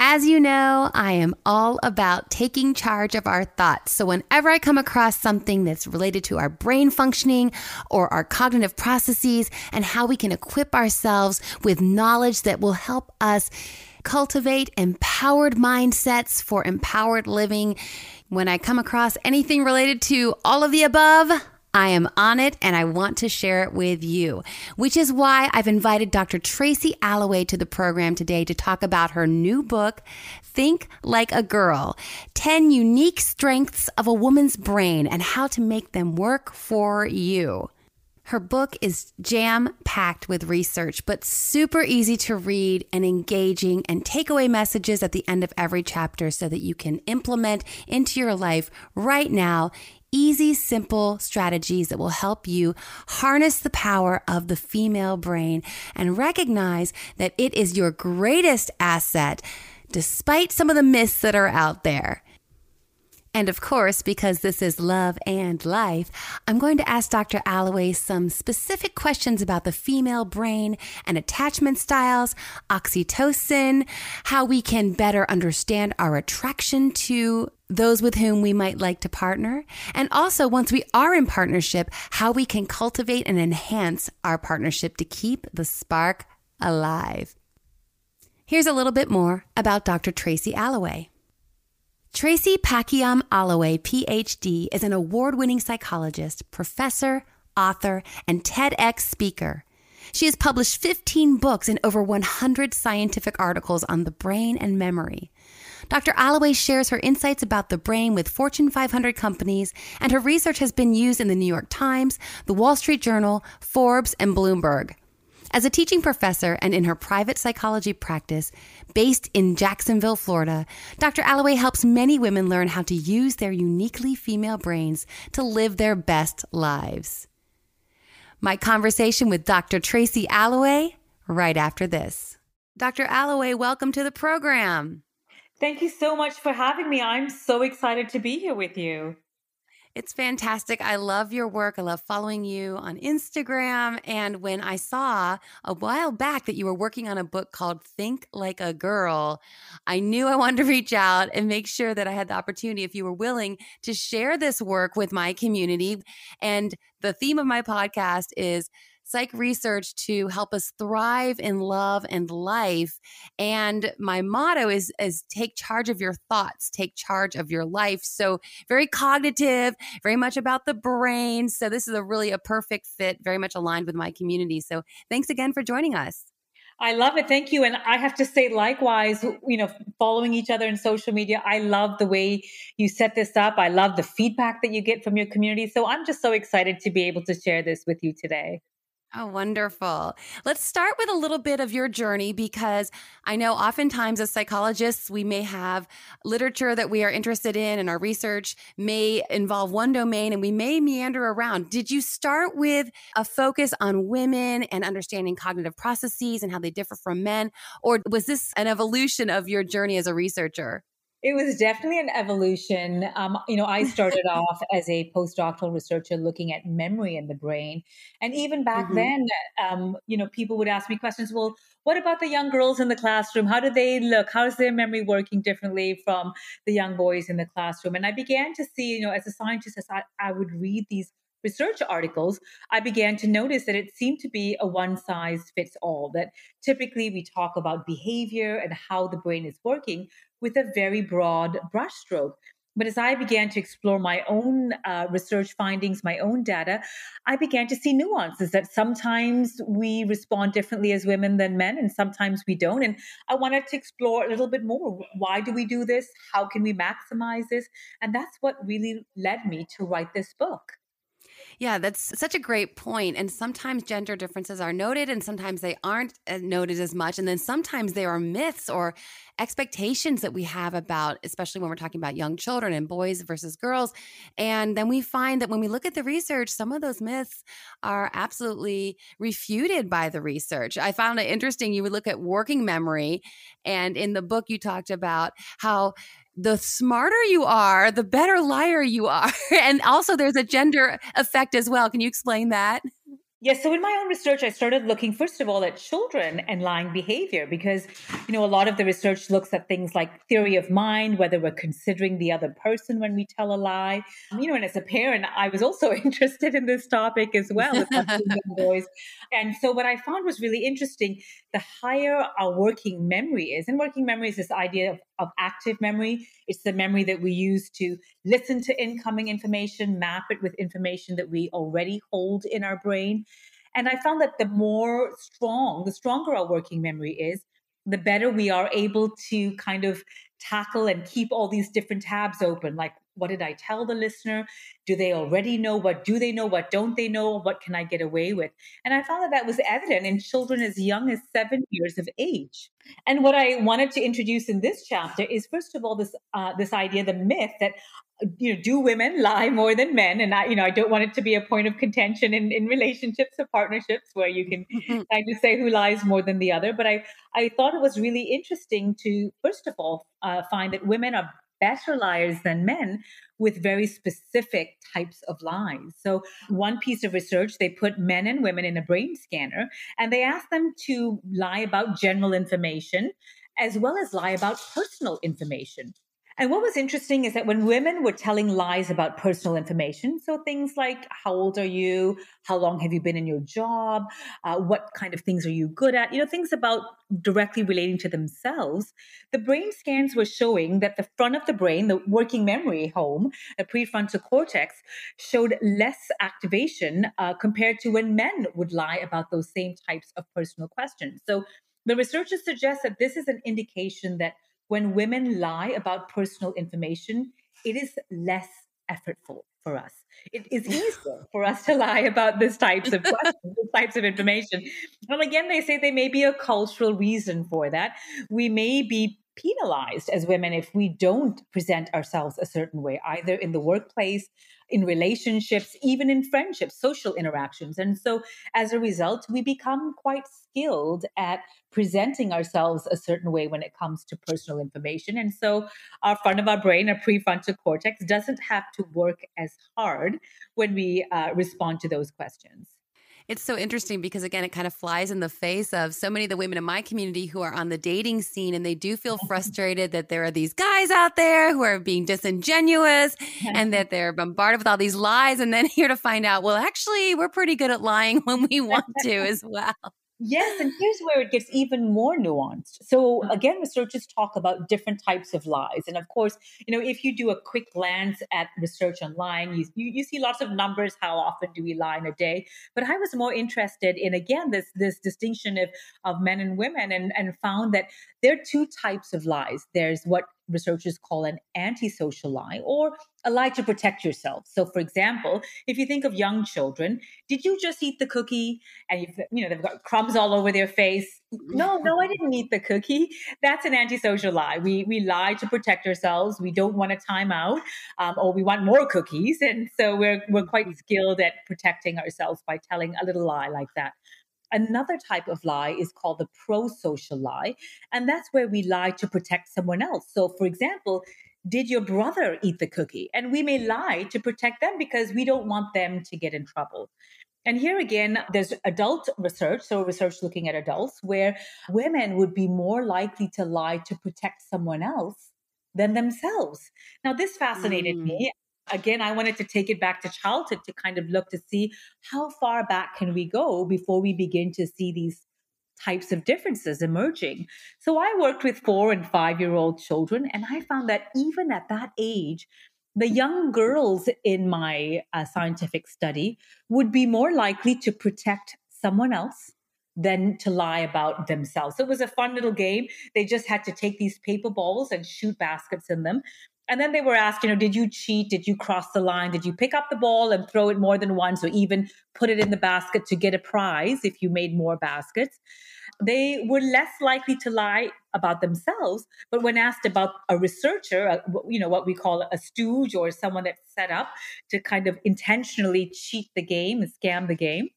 As you know, I am all about taking charge of our thoughts. So, whenever I come across something that's related to our brain functioning or our cognitive processes and how we can equip ourselves with knowledge that will help us cultivate empowered mindsets for empowered living, when I come across anything related to all of the above, I am on it and I want to share it with you, which is why I've invited Dr. Tracy Alloway to the program today to talk about her new book, Think Like a Girl 10 Unique Strengths of a Woman's Brain and How to Make Them Work for You. Her book is jam packed with research, but super easy to read and engaging, and take away messages at the end of every chapter so that you can implement into your life right now easy, simple strategies that will help you harness the power of the female brain and recognize that it is your greatest asset, despite some of the myths that are out there. And of course, because this is love and life, I'm going to ask Dr. Alloway some specific questions about the female brain and attachment styles, oxytocin, how we can better understand our attraction to those with whom we might like to partner, and also once we are in partnership, how we can cultivate and enhance our partnership to keep the spark alive. Here's a little bit more about Dr. Tracy Alloway. Tracy Packiam Alloway, PhD, is an award winning psychologist, professor, author, and TEDx speaker. She has published 15 books and over 100 scientific articles on the brain and memory. Dr. Alloway shares her insights about the brain with Fortune 500 companies, and her research has been used in the New York Times, the Wall Street Journal, Forbes, and Bloomberg. As a teaching professor and in her private psychology practice, based in Jacksonville, Florida, Dr. Alloway helps many women learn how to use their uniquely female brains to live their best lives. My conversation with Dr. Tracy Alloway right after this. Dr. Alloway, welcome to the program. Thank you so much for having me. I'm so excited to be here with you. It's fantastic. I love your work. I love following you on Instagram. And when I saw a while back that you were working on a book called Think Like a Girl, I knew I wanted to reach out and make sure that I had the opportunity, if you were willing, to share this work with my community. And the theme of my podcast is psych research to help us thrive in love and life. And my motto is, is take charge of your thoughts, take charge of your life. So very cognitive, very much about the brain. So this is a really a perfect fit, very much aligned with my community. So thanks again for joining us. I love it. Thank you. And I have to say, likewise, you know, following each other in social media, I love the way you set this up. I love the feedback that you get from your community. So I'm just so excited to be able to share this with you today. Oh, wonderful. Let's start with a little bit of your journey because I know oftentimes as psychologists, we may have literature that we are interested in, and our research may involve one domain and we may meander around. Did you start with a focus on women and understanding cognitive processes and how they differ from men? Or was this an evolution of your journey as a researcher? It was definitely an evolution. Um, you know, I started off as a postdoctoral researcher looking at memory in the brain. And even back mm-hmm. then, um, you know, people would ask me questions well, what about the young girls in the classroom? How do they look? How is their memory working differently from the young boys in the classroom? And I began to see, you know, as a scientist, as I, I would read these research articles, I began to notice that it seemed to be a one size fits all, that typically we talk about behavior and how the brain is working with a very broad brushstroke. But as I began to explore my own uh, research findings, my own data, I began to see nuances that sometimes we respond differently as women than men, and sometimes we don't. And I wanted to explore a little bit more. Why do we do this? How can we maximize this? And that's what really led me to write this book. Yeah, that's such a great point. And sometimes gender differences are noted and sometimes they aren't uh, noted as much. And then sometimes there are myths or expectations that we have about, especially when we're talking about young children and boys versus girls. And then we find that when we look at the research, some of those myths are absolutely refuted by the research. I found it interesting. You would look at working memory, and in the book, you talked about how the smarter you are, the better liar you are. and also, there's a gender effect as well. Can you explain that? Yes, so in my own research, I started looking first of all at children and lying behavior because, you know, a lot of the research looks at things like theory of mind, whether we're considering the other person when we tell a lie. You know, and as a parent, I was also interested in this topic as well boys. And so what I found was really interesting. The higher our working memory is, and working memory is this idea of, of active memory. It's the memory that we use to listen to incoming information, map it with information that we already hold in our brain. And I found that the more strong, the stronger our working memory is, the better we are able to kind of tackle and keep all these different tabs open. Like, what did I tell the listener? Do they already know? What do they know? What don't they know? What can I get away with? And I found that that was evident in children as young as seven years of age. And what I wanted to introduce in this chapter is, first of all, this uh, this idea, the myth that you know, do women lie more than men? And I, you know, I don't want it to be a point of contention in, in relationships or partnerships where you can kind of say who lies more than the other. But I, I thought it was really interesting to, first of all, uh, find that women are better liars than men with very specific types of lies. So, one piece of research, they put men and women in a brain scanner and they asked them to lie about general information as well as lie about personal information. And what was interesting is that when women were telling lies about personal information, so things like how old are you, how long have you been in your job, uh, what kind of things are you good at, you know, things about directly relating to themselves, the brain scans were showing that the front of the brain, the working memory home, the prefrontal cortex, showed less activation uh, compared to when men would lie about those same types of personal questions. So the researchers suggest that this is an indication that when women lie about personal information, it is less effortful for us. It is easier for us to lie about these types of questions, these types of information. And again, they say there may be a cultural reason for that. We may be penalized as women if we don't present ourselves a certain way, either in the workplace, in relationships, even in friendships, social interactions. And so as a result, we become quite skilled at presenting ourselves a certain way when it comes to personal information. And so our front of our brain, our prefrontal cortex, doesn't have to work as hard when we uh, respond to those questions. It's so interesting because, again, it kind of flies in the face of so many of the women in my community who are on the dating scene and they do feel mm-hmm. frustrated that there are these guys out there who are being disingenuous and that they're bombarded with all these lies. And then here to find out, well, actually, we're pretty good at lying when we want to as well. Yes, and here's where it gets even more nuanced. So uh-huh. again, researchers talk about different types of lies, and of course, you know, if you do a quick glance at research on lying, you, you, you see lots of numbers. How often do we lie in a day? But I was more interested in again this this distinction of of men and women, and and found that there are two types of lies. There's what researchers call an antisocial lie or a lie to protect yourself. So, for example, if you think of young children, did you just eat the cookie and you you know they've got crumbs all over their face? No, no, I didn't eat the cookie. That's an antisocial lie. We we lie to protect ourselves. We don't want a timeout, um, or we want more cookies, and so we're we're quite skilled at protecting ourselves by telling a little lie like that. Another type of lie is called the pro social lie. And that's where we lie to protect someone else. So, for example, did your brother eat the cookie? And we may lie to protect them because we don't want them to get in trouble. And here again, there's adult research, so research looking at adults, where women would be more likely to lie to protect someone else than themselves. Now, this fascinated mm. me again, I wanted to take it back to childhood to kind of look to see how far back can we go before we begin to see these types of differences emerging. So I worked with four and five year old children, and I found that even at that age, the young girls in my uh, scientific study would be more likely to protect someone else than to lie about themselves. It was a fun little game. They just had to take these paper balls and shoot baskets in them And then they were asked, you know, did you cheat? Did you cross the line? Did you pick up the ball and throw it more than once or even put it in the basket to get a prize if you made more baskets? They were less likely to lie about themselves, but when asked about a researcher, uh, you know, what we call a stooge or someone that's set up to kind of intentionally cheat the game and scam the game,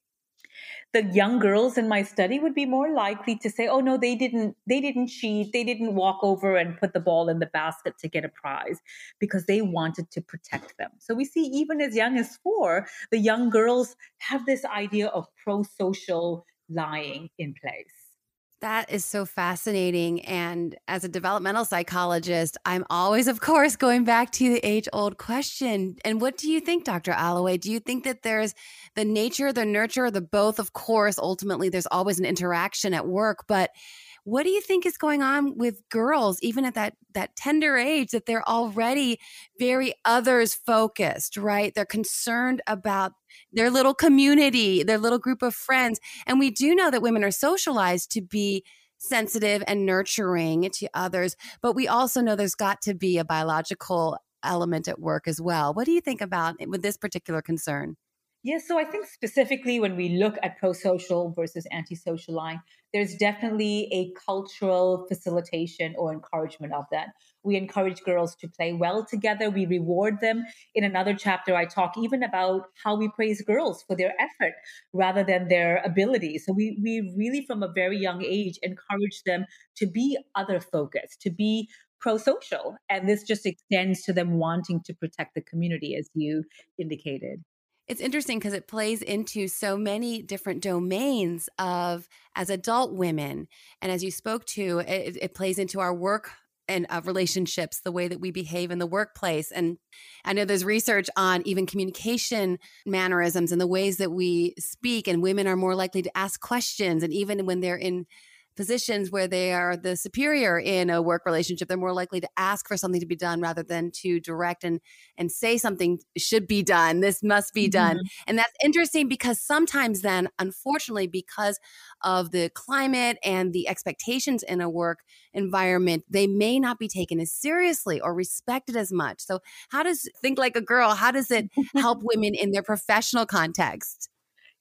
the young girls in my study would be more likely to say oh no they didn't they didn't cheat. They didn't walk over and put the ball in the basket to get a prize because they wanted to protect them. So we see even as young as 4 the young girls have this idea of pro-social lying in place that is so fascinating. And as a developmental psychologist, I'm always, of course, going back to the age old question. And what do you think, Dr. Alloway? Do you think that there's the nature, the nurture, the both? Of course, ultimately, there's always an interaction at work, but what do you think is going on with girls, even at that that tender age, that they're already very others focused, right? They're concerned about their little community, their little group of friends. And we do know that women are socialized to be sensitive and nurturing to others, but we also know there's got to be a biological element at work as well. What do you think about with this particular concern? Yes, yeah, so I think specifically when we look at pro social versus anti social lying, there's definitely a cultural facilitation or encouragement of that. We encourage girls to play well together, we reward them. In another chapter, I talk even about how we praise girls for their effort rather than their ability. So we, we really, from a very young age, encourage them to be other focused, to be pro social. And this just extends to them wanting to protect the community, as you indicated it's interesting because it plays into so many different domains of as adult women and as you spoke to it, it plays into our work and uh, relationships the way that we behave in the workplace and i know there's research on even communication mannerisms and the ways that we speak and women are more likely to ask questions and even when they're in positions where they are the superior in a work relationship they're more likely to ask for something to be done rather than to direct and and say something should be done. This must be done. Mm-hmm. and that's interesting because sometimes then unfortunately because of the climate and the expectations in a work environment they may not be taken as seriously or respected as much. So how does think like a girl how does it help women in their professional context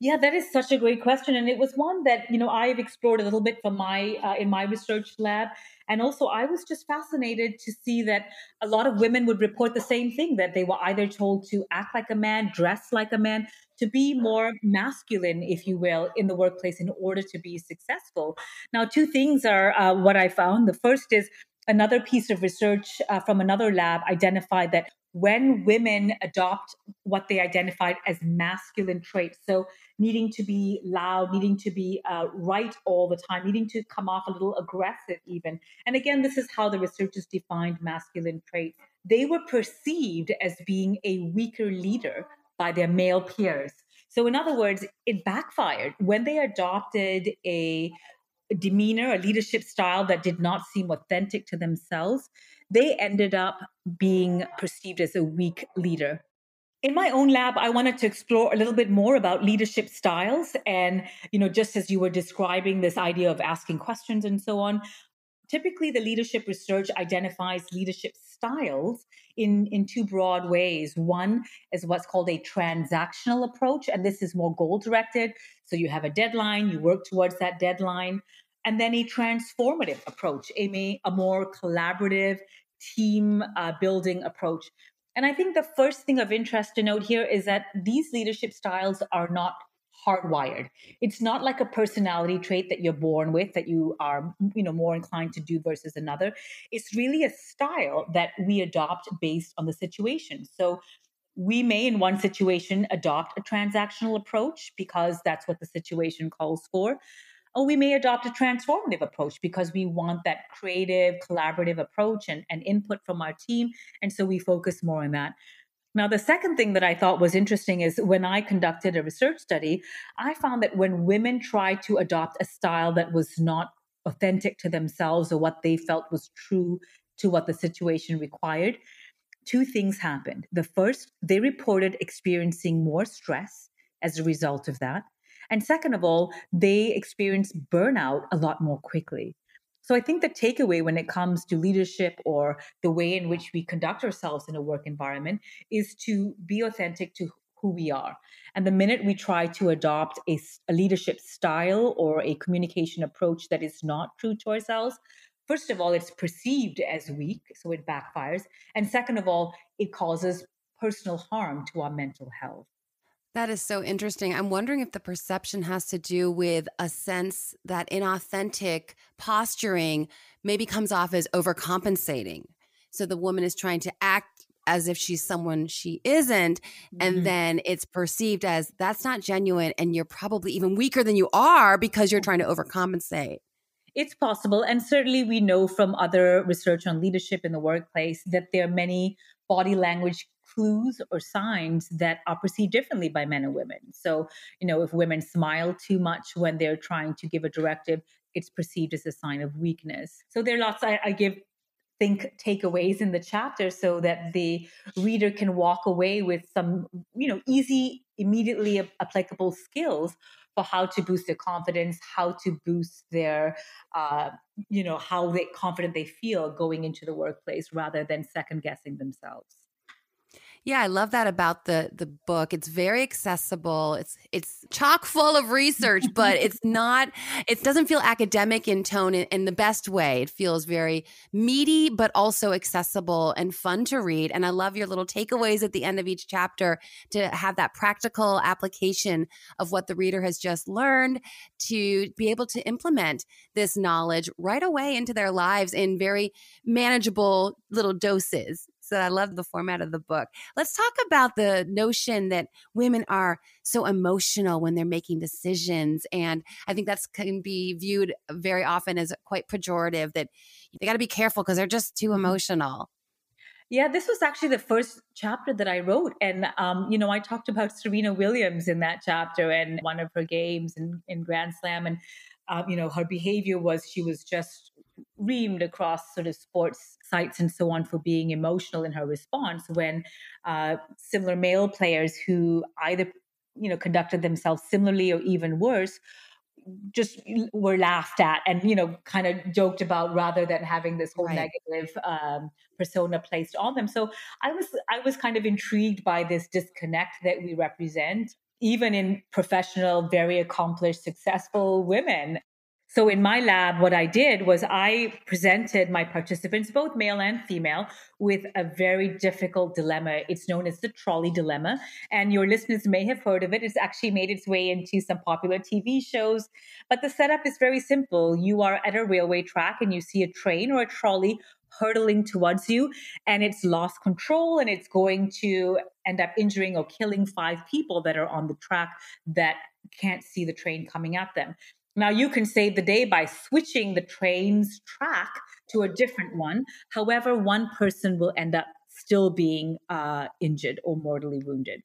yeah, that is such a great question, and it was one that you know I've explored a little bit from my uh, in my research lab, and also I was just fascinated to see that a lot of women would report the same thing that they were either told to act like a man, dress like a man, to be more masculine, if you will, in the workplace in order to be successful. Now, two things are uh, what I found. The first is another piece of research uh, from another lab identified that when women adopt what they identified as masculine traits, so needing to be loud, needing to be uh, right all the time, needing to come off a little aggressive, even. And again, this is how the researchers defined masculine traits. They were perceived as being a weaker leader by their male peers. So, in other words, it backfired when they adopted a demeanor, a leadership style that did not seem authentic to themselves they ended up being perceived as a weak leader. In my own lab, I wanted to explore a little bit more about leadership styles. And, you know, just as you were describing this idea of asking questions and so on, typically the leadership research identifies leadership styles in, in two broad ways. One is what's called a transactional approach, and this is more goal directed. So you have a deadline, you work towards that deadline and then a transformative approach, a, a more collaborative team uh, building approach. And I think the first thing of interest to note here is that these leadership styles are not hardwired. It's not like a personality trait that you're born with that you are, you know, more inclined to do versus another. It's really a style that we adopt based on the situation. So we may in one situation adopt a transactional approach because that's what the situation calls for or we may adopt a transformative approach because we want that creative, collaborative approach and, and input from our team. And so we focus more on that. Now, the second thing that I thought was interesting is when I conducted a research study, I found that when women tried to adopt a style that was not authentic to themselves or what they felt was true to what the situation required, two things happened. The first, they reported experiencing more stress as a result of that. And second of all, they experience burnout a lot more quickly. So I think the takeaway when it comes to leadership or the way in which we conduct ourselves in a work environment is to be authentic to who we are. And the minute we try to adopt a, a, leadership style or a communication approach that is not true to ourselves, first of all, it's perceived as weak, so it backfires. And second of all, it causes personal harm to our mental health. That is so interesting. I'm wondering if the perception has to do with a sense that inauthentic posturing maybe comes off as overcompensating. So the woman is trying to act as if she's someone she isn't. Mm-hmm. And then it's perceived as that's not genuine. And you're probably even weaker than you are because you're trying to overcompensate. It's possible. And certainly we know from other research on leadership in the workplace that there are many body language clues or signs that are perceived differently by men and women. So, you know, if women smile too much when they're trying to give a directive, it's perceived as a sign of weakness. So there are lots I, I give think takeaways in the chapter so that the reader can walk away with some you know easy immediately applicable skills for how to boost their confidence how to boost their uh, you know how they confident they feel going into the workplace rather than second guessing themselves yeah, I love that about the the book. It's very accessible. It's it's chock full of research, but it's not it doesn't feel academic in tone in, in, the best way. It feels very meaty but also accessible and fun to read. And I love your little takeaways at the end of each chapter to have that practical application of what the reader has just learned to be able to implement this knowledge right away into their lives in very manageable little doses that I love the format of the book. Let's talk about the notion that women are so emotional when they're making decisions. And I think that's can be viewed very often as quite pejorative that they got to be careful because they're just too mm-hmm. emotional. Yeah, this was actually the first chapter that I wrote. And, um, you know, I talked about Serena Williams in that chapter and one of her games in, in Grand Slam. And, uh, you know, her behavior was she was just reamed across sort of sports sites and so on for being emotional in her response when uh, similar male players who either you know conducted themselves similarly or even worse just were laughed at and you know kind of joked about rather than having this whole right. negative um, persona placed on them so i was i was kind of intrigued by this disconnect that we represent even in professional very accomplished successful women so in my lab, what I did was I presented my participants, both male and female, with a very difficult dilemma. It's known as the trolley dilemma. And your listeners may have heard of it. It's actually made its way into some popular TV shows. But the setup is very simple. You are at a railway track and you see a train or a trolley hurtling towards you and it's lost control and it's going to end up injuring or killing five people that are on the track that can't see the train coming at them. Now you can save the day by switching the train's track to a different one. However, one person will end up still being uh, injured or mortally wounded.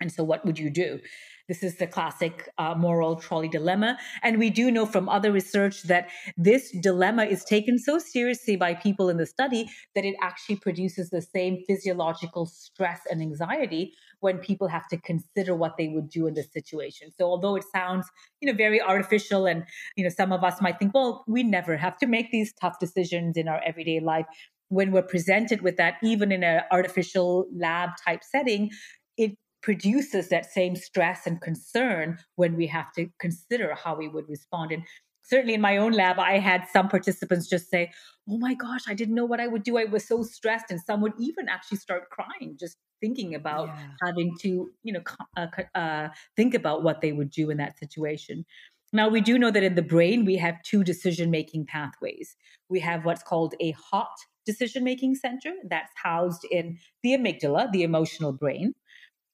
And so, what would you do? This is the classic uh, moral trolley dilemma. And we do know from other research that this dilemma is taken so seriously by people in the study that it actually produces the same physiological stress and anxiety when people have to consider what they would do in this situation. So although it sounds, you know, very artificial and, you know, some of us might think, well, we never have to make these tough decisions in our everyday life when we're presented with that, even in an artificial lab type setting, it produces that same stress and concern when we have to consider how we would respond. And certainly in my own lab, I had some participants just say, Oh my gosh, I didn't know what I would do. I was so stressed. And some would even actually start crying just thinking about yeah. having to, you know, uh, uh, think about what they would do in that situation. Now, we do know that in the brain, we have two decision making pathways. We have what's called a hot decision making center that's housed in the amygdala, the emotional brain.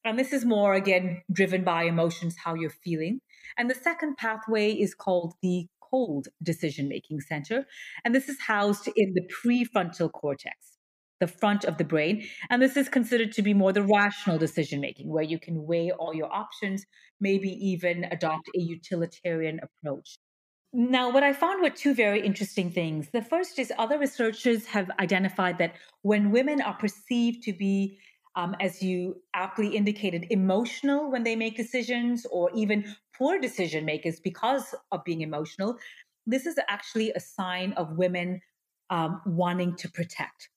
And this is more, again, driven by emotions, how you're feeling. And the second pathway is called the cold decision making center. And this is housed in the prefrontal cortex, the front of the brain. And this is considered to be more the rational decision making, where you can weigh all your options, maybe even adopt a utilitarian approach. Now, what I found were two very interesting things. The first is other researchers have identified that when women are perceived to be um, as you aptly indicated, emotional when they make decisions or even poor decision makers because of being emotional, this is actually a sign of women um, wanting to protect.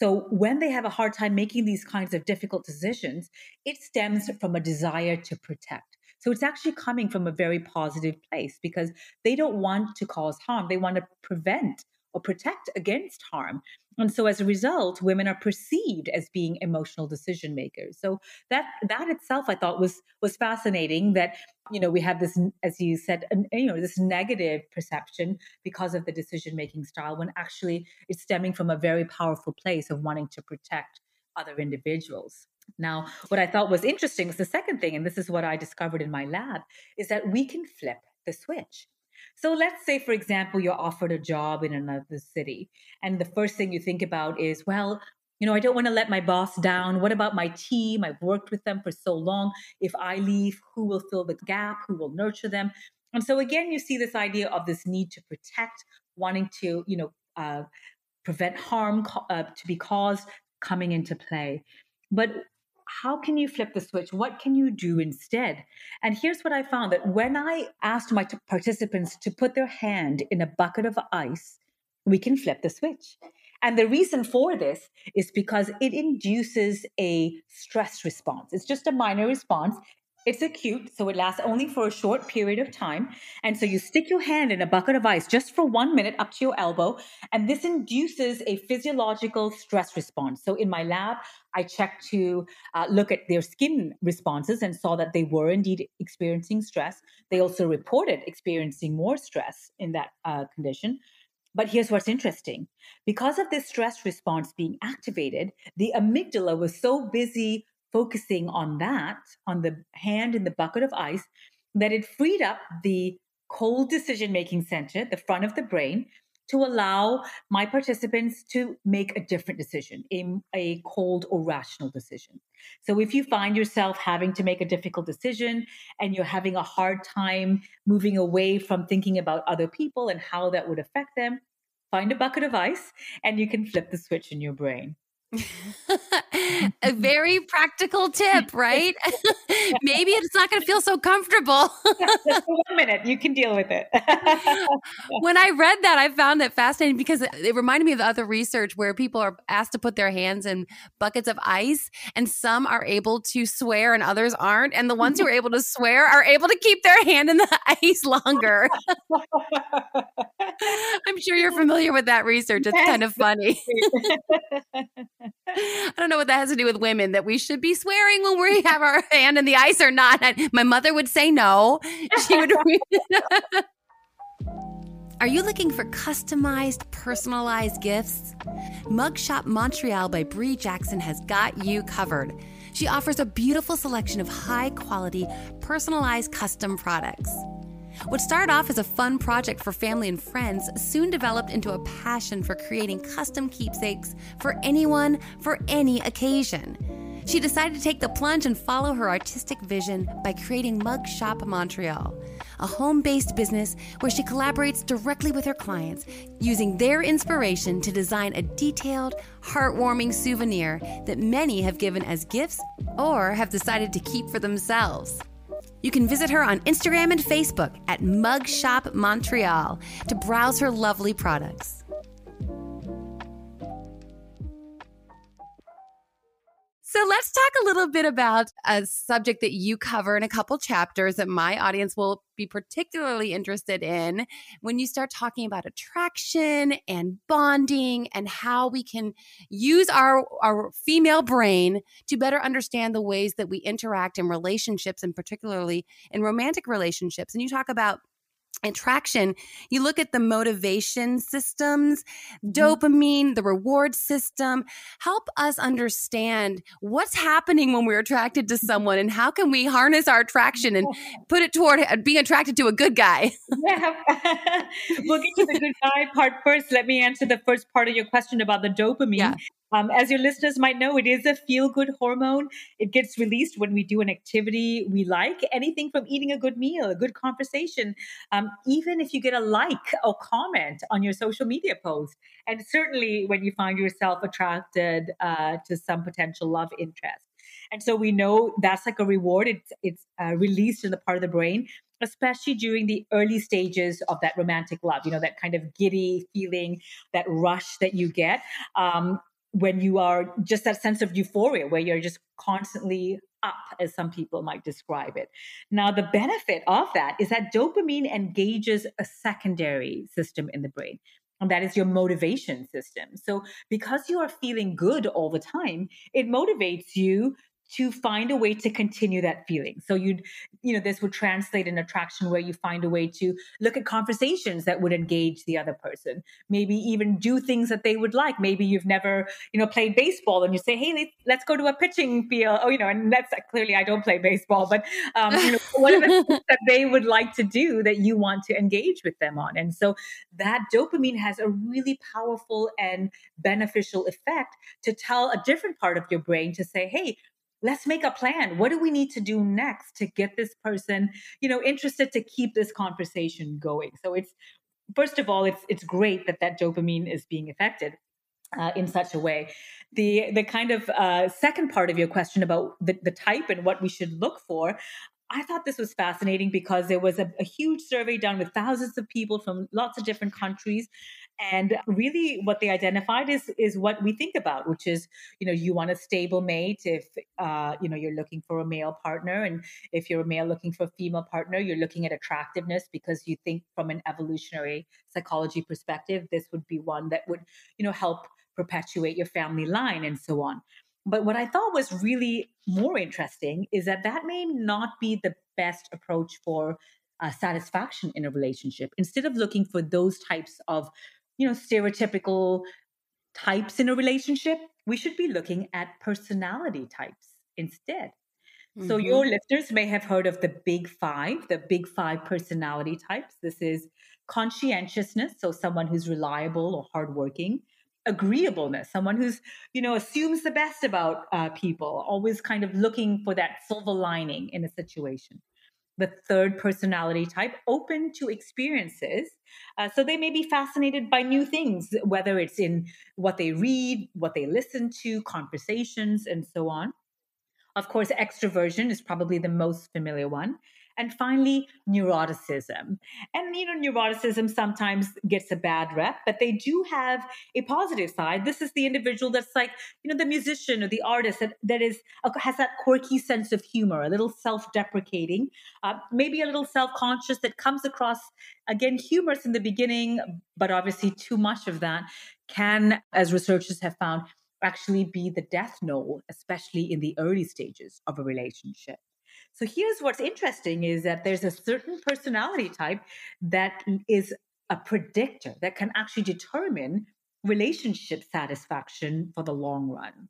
So when they have a hard time making these kinds of difficult decisions, it stems from a desire to protect. So it's actually coming from a very positive place because they don't want to cause harm. They want to prevent or protect against harm. And so as a result, women are perceived as being emotional decision makers. So that that itself I thought was was fascinating that you know we have this as you said you know this negative perception because of the decision making style when actually it's stemming from a very powerful place of wanting to protect other individuals. Now, what I thought was interesting was the second thing, and this is what I discovered in my lab, is that we can flip the switch. So let's say, for example, you're offered a job in another city, and the first thing you think about is, well, you know, I don't want to let my boss down. What about my team? I've worked with them for so long. If I leave, who will fill the gap? Who will nurture them? And so again, you see this idea of this need to protect, wanting to, you know, uh, prevent harm uh, to be caused coming into play. But how can you flip the switch? What can you do instead? And here's what I found that when I asked my t- participants to put their hand in a bucket of ice, we can flip the switch. And the reason for this is because it induces a stress response. It's just a minor responance. It's acute, so it lasts only for a short period of time. And so you stick your hand in a bucket of ice just for one minute up to your elbow, and this induces a physiological stress response. So in my lab, I checked to uh, look at their skin responses and saw that they were indeed experiencing stress. They also reported experiencing more stress in that uh, condition. But here's what's interesting because of this stress response being activated, the amygdala was so busy focusing on that, on the hand in the bucket of ice, that it freed up the cold decision making center, the front of the brain, to allow my participants to make a different decision, a, a cold or rational decision. So if you find yourself having to make a difficult decision and you're having a hard time moving away from thinking about other people and how that would affect them, find a bucket of ice and you can flip the switch in your brain. a very practical tip, right? Maybe it's not going to feel so comfortable. One minute, you can deal with it. when I read that, I found that fascinating because it reminded me of the other research where people are asked to put their hands in buckets of ice, and some are able to swear and others aren't. And the ones who are able to swear are able to keep their hand in the ice longer. I'm sure you're familiar with that research. It's kind of funny. I don't know what that has to do with women that we should be swearing when we have our hand in the ice or not. My mother would say no. She would. Are you looking for customized, personalized gifts? Mug Shop Montreal by Bree Jackson has got you covered. She offers a beautiful selection of high quality, personalized custom products. What started off as a fun project for family and friends soon developed into a passion for creating custom keepsakes for anyone, for any occasion. She decided to take the plunge and follow her artistic vision by creating Mug Shop Montreal, a home based business where she collaborates directly with her clients, using their inspiration to design a detailed, heartwarming souvenir that many have given as gifts or have decided to keep for themselves. You can visit her on Instagram and Facebook at Mugshop Montreal to browse her lovely products. So let's talk a little bit about a subject that you cover in a couple chapters that my audience will be particularly interested in when you start talking about attraction and bonding and how we can use our, our female brain to better understand the ways that we interact in relationships and particularly in romantic relationships. And you talk about attraction, you look at the motivation systems, mm-hmm. dopamine, the reward system. Help us understand what's happening when we're attracted to someone and how can we harness our attraction and put it toward being attracted to a good guy. yeah. we'll get to the good guy part first. Let me answer the first part of your question about the dopamine. Yeah. Um, as your listeners might know, it is a feel good hormone. It gets released when we do an activity we like, anything from eating a good meal, a good conversation, um, even if you get a like or comment on your social media post. And certainly when you find yourself attracted uh, to some potential love interest. And so we know that's like a reward. It's, it's uh, released in the part of the brain especially during the early stages of that romantic love, you know, that kind of giddy feeling, that rush that you get. Um, when you are just that sense of euphoria where you're just constantly up, as some people might describe it. Now, the benefit of that is that dopamine engages a secondary system in the brain. And that is your motivation system. So, because you are feeling good all the time, it motivates you to find a way to continue that feeling. So you'd, you know, this would translate in attraction where you find a way to look at conversations that would engage the other person. Maybe even do things that they would like. Maybe you've never, you know, played baseball and you say, hey, let's go to a pitching field. Oh, you know, and that's clearly I don't play baseball, but um, you know, what are the things that they would like to do that you want to engage with them on? And so that dopamine has a really powerful and beneficial effect to tell a different part of your brain to say, hey, let's make a plan what do we need to do next to get this person you know interested to keep this conversation going so it's first of all it's it's great that that dopamine is being affected uh, in such a way the the kind of uh, second part of your question about the, the type and what we should look for I thought this was fascinating because there was a, a, huge survey done with thousands of people from lots of different countries. And really what they identified is, is what we think about, which is, you know, you want a stable mate if, uh, you know, you're looking for a male partner. And if you're a male looking for a female partner, you're looking at attractiveness because you think from an evolutionary psychology perspective, this would be one that would, you know, help perpetuate your family line and so on. But what I thought was really more interesting is that that may not be the best approach for uh, satisfaction in a relationship. Instead of looking for those types of, you know, stereotypical types in a relationship, we should be looking at personality types instead. Mm-hmm. So your listeners may have heard of the big five, the big five personality types. This is conscientiousness, so someone who's reliable or hardworking agreeableness someone who's you know assumes the best about uh, people always kind of looking for that silver lining in a situation the third personality type open to experiences. Uh, so they may be fascinated by new things whether it's in what they read what they listen to conversations and so on. Of course extroversion is probably the most familiar one and finally, neuroticism. And, you know, neuroticism sometimes gets a bad rep, but they do have a positive side. This is the individual that's like, you know, the musician or the artist that, that is uh, has that quirky sense of humor, a little self-deprecating, uh, maybe a little self-conscious that comes across, again, humorous in the beginning, but obviously too much of that can, as researchers have found, actually be the death knell, especially in the early stages of a relationship. So here's what's interesting is that there's a certain personality type that is a predictor that can actually determine relationship satisfaction for the long run.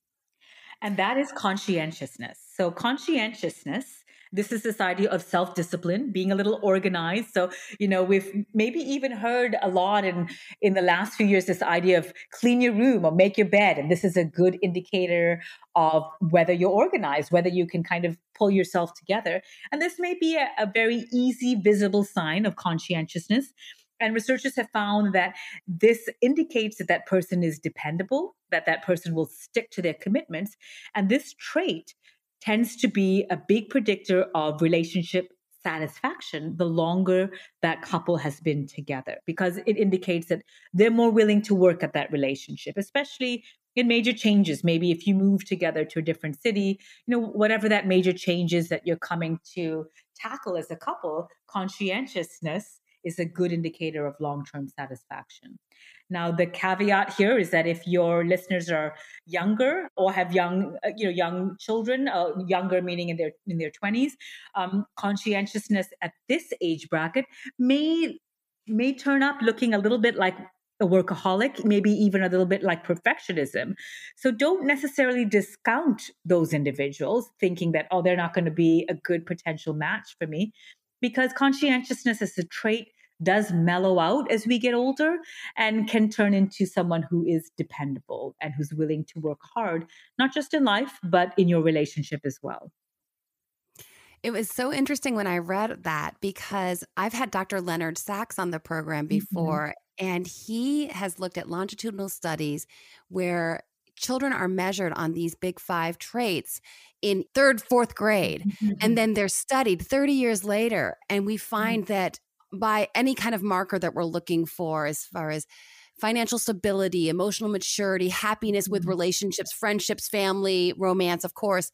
And that is conscientiousness. So conscientiousness this is this idea of self discipline, being a little organized. So, you know, we've maybe even heard a lot in, in the last few years this idea of clean your room or make your bed. And this is a good indicator of whether you're organized, whether you can kind of pull yourself together. And this may be a, a very easy, visible sign of conscientiousness. And researchers have found that this indicates that that person is dependable, that that person will stick to their commitments. And this trait tends to be a big predictor of relationship satisfaction the longer that couple has been together because it indicates that they're more willing to work at that relationship especially in major changes. Maybe if you move together to a different city you know whatever that major changes that you're coming to tackle as a couple conscientiousness is a good indicator of long-term satisfaction now, the caveat here is that if your listeners are younger or have young, uh, you know, young children, uh, younger meaning in their in their twenties, um, conscientiousness at this age bracket may may turn up looking a little bit like a workaholic, maybe even a little bit like perfectionism. So don't necessarily discount those individuals thinking that, oh, they're not going to be a good potential match for me. Because conscientiousness is a trait does mellow out as we get older and can turn into someone who is dependable and who's willing to work hard, not just in life, but in your relationship as well. It was so interesting when I read that because I've had Dr. Leonard Sax on the program mm-hmm. before, mm-hmm. and he has looked at longitudinal studies where children are measured on these big five traits in third, fourth grade, mm-hmm. and then they're studied 30 years later. And we mm-hmm. find mm-hmm. that by any kind of marker that we're looking for, as far as financial stability, emotional maturity, happiness with mm-hmm. relationships, friendships, family, romance, of course,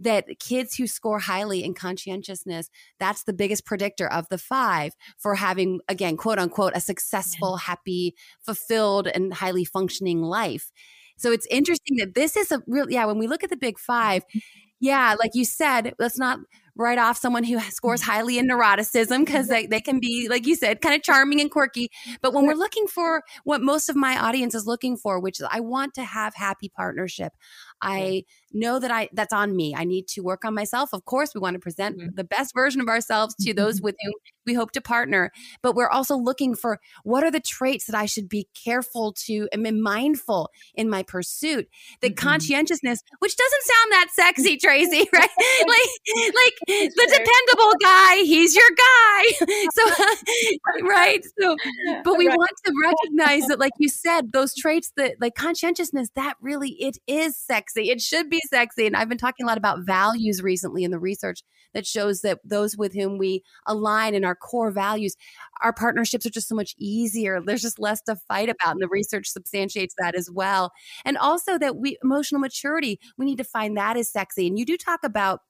that kids who score highly in conscientiousness, that's the biggest predictor of the five for having, again, quote unquote, a successful, happy, fulfilled, and highly functioning life. So it's interesting that this is a real, yeah, when we look at the big five, mm-hmm. yeah, like you said, let's not write off someone who scores mm-hmm. highly in neuroticism because they, they can be, like you said, kind of charming and quirky. But when we're looking for what most of my audience is looking for, which is I want to have happy partnership. I know that I that's on me. I need to work on myself. Of course, we want to present mm-hmm. the best version of ourselves to those with whom we hope to partner, but we're also looking for what are the traits that I should be careful to and be mindful in my pursuit. The mm-hmm. conscientiousness, which doesn't sound that sexy, Tracy, right? like like the dependable guy, he's your guy. so right. So but we right. want to recognize that like you said, those traits that like conscientiousness, that really it is sexy. It should be sexy. And I've been talking a lot about values recently in the research that shows that those with whom we align in our core values, our partnerships are just so much easier. There's just less to fight about. And the research substantiates that as well. And also that we emotional maturity, we need to find that is sexy. And you do talk about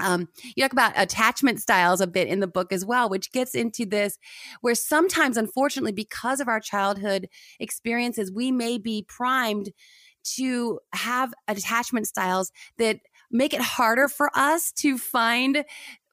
um, you talk about attachment styles a bit in the book as well, which gets into this where sometimes, unfortunately, because of our childhood experiences, we may be primed to have attachment styles that make it harder for us to find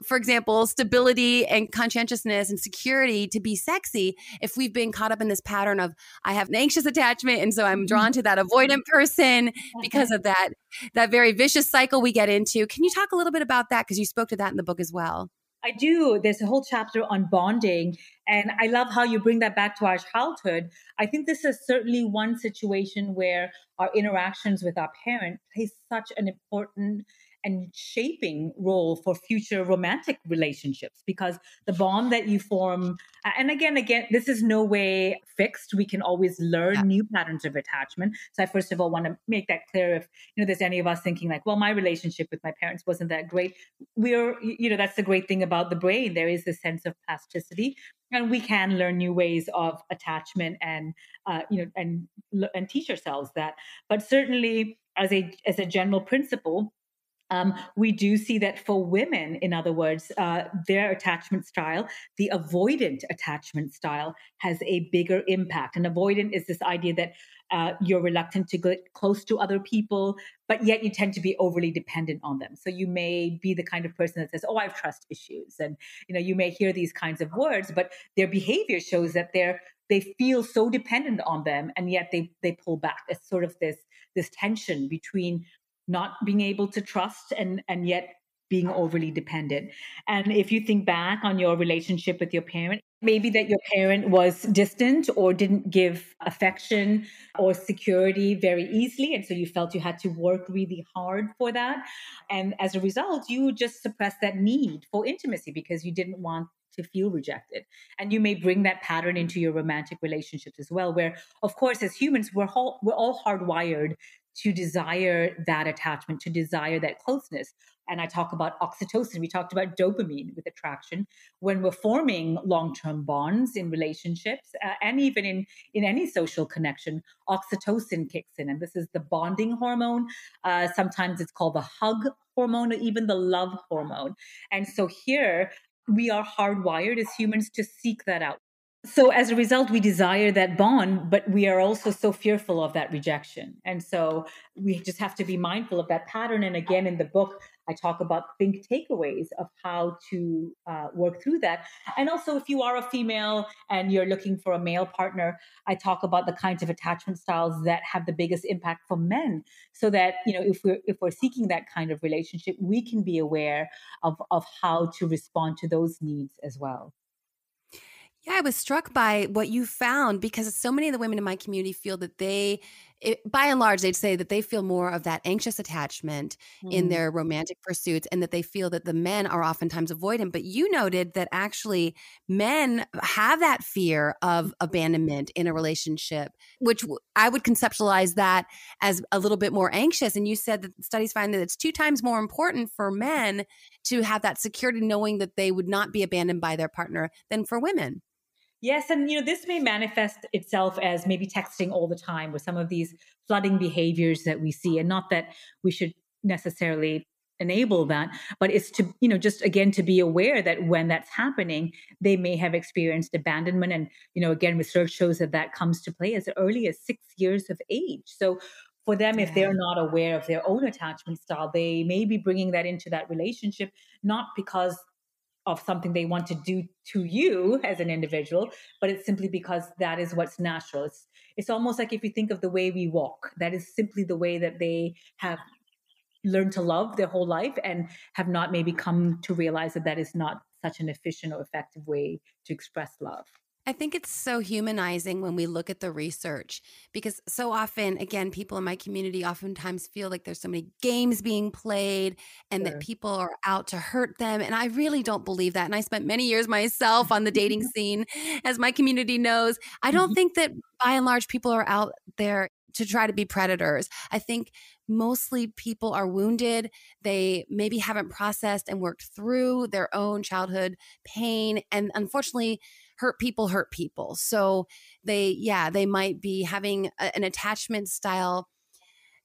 for example stability and conscientiousness and security to be sexy if we've been caught up in this pattern of i have an anxious attachment and so i'm mm-hmm. drawn to that avoidant person because of that that very vicious cycle we get into. Can you talk a little bit about that? Because you spoke to that in the book as well I do. There's a whole chapter on bonding. And I love how you bring that back to our childhood. I think this is certainly one situation where our interactions with our parent play such an important and shaping role for future romantic relationships because the bond that you form and again again this is no way fixed. We can always learn yeah. new patterns of attachment. So i first of all want to make that clear if you know there's any of us thinking like well my relationship with my parents wasn't that great. We're you know that's the great thing about the brain. There is a sense of plasticity and we can learn new ways of attachment and uh, you know and and teach ourselves that. But certainly as a as a general principle um, we do see that for women, in other words, uh, their attachment style, the avoidant attachment style, has a bigger impact. And avoidant is this idea that uh, you're reluctant to get close to other people, but yet you tend to be overly dependent on them. So you may be the kind of person that says, "Oh, I have trust issues," and you know you may hear these kinds of words, but their behavior shows that they're they feel so dependent on them, and yet they they pull back. It's sort of this this tension between not being able to trust and and yet being overly dependent. And if you think back on your relationship with your parent, maybe that your parent was distant or didn't give affection or security very easily. And so you felt you had to work really hard for that. And as a result, you just suppressed that need for intimacy because you didn't want to feel rejected. And you may bring that pattern into your romantic relationships as well, where, of course, as humans, we're all, we're all hardwired to desire that attachment, to desire that closeness. And I talk about oxytocin. We talked about dopamine with attraction. When we're forming long-term bonds in relationships uh, and even in in any social connection, oxytocin kicks in, and this is the bonding hormone. Uh, sometimes it's called the hug hormone or even the love hormone. And so here we are hardwired as humans to seek that out so as a result we desire that bond but we are also so fearful of that rejection. And so we just have to be mindful of that pattern. And again in the book i talk about think takeaways of how to uh, work through that. And also if you are a female and you're looking for a male partner i talk about the kinds of attachment styles that have the biggest impact for men so that you know if we're if we're seeking that kind of relationship we can be aware of of how to respond to those needs as well yeah, I was struck by what you found because so many of the women in my community feel that they it, by and large, they'd say that they feel more of that anxious attachment mm. in their romantic pursuits and that they feel that the men are oftentimes avoidant. But you noted that actually men have that fear of mm-hmm. abandonment in a relationship, which I would conceptualize that as a little bit more anxious. And you said that studies find that it's two times more important for men to have that security knowing that they would not be abandoned by their partner than for women. Yes, and you know this may manifest itself as maybe texting all the time with some of these flooding behaviors that we see, and not that we should necessarily enable that, but it's to you know just again to be aware that when that's happening, they may have experienced abandonment, and you know again research shows that that comes to play as early as six years of age. So for them, if they're not aware of their own attachment style, they may be bringing that into that relationship, not because of something they want to do to you as an individual but it's simply because that is what's natural. It's it's almost like if you think of the way we walk that is simply the way that they have learned to love their whole life and have not maybe come to realize that that is not such an efficient or effective way to express love I think it's so humanizing when we look at the research because so often, again, people in my community oftentimes feel like there's so many games being played and sure. that people are out to hurt them. And I really don't believe that. And I spent many years myself on the dating scene, as my community knows. I don't mm-hmm. think that by and large people are out there to try to be predators. I think mostly people are wounded. They maybe haven't processed and worked through their own childhood pain. And unfortunately, hurt people hurt people. So they, yeah, they might be having a, an attachment style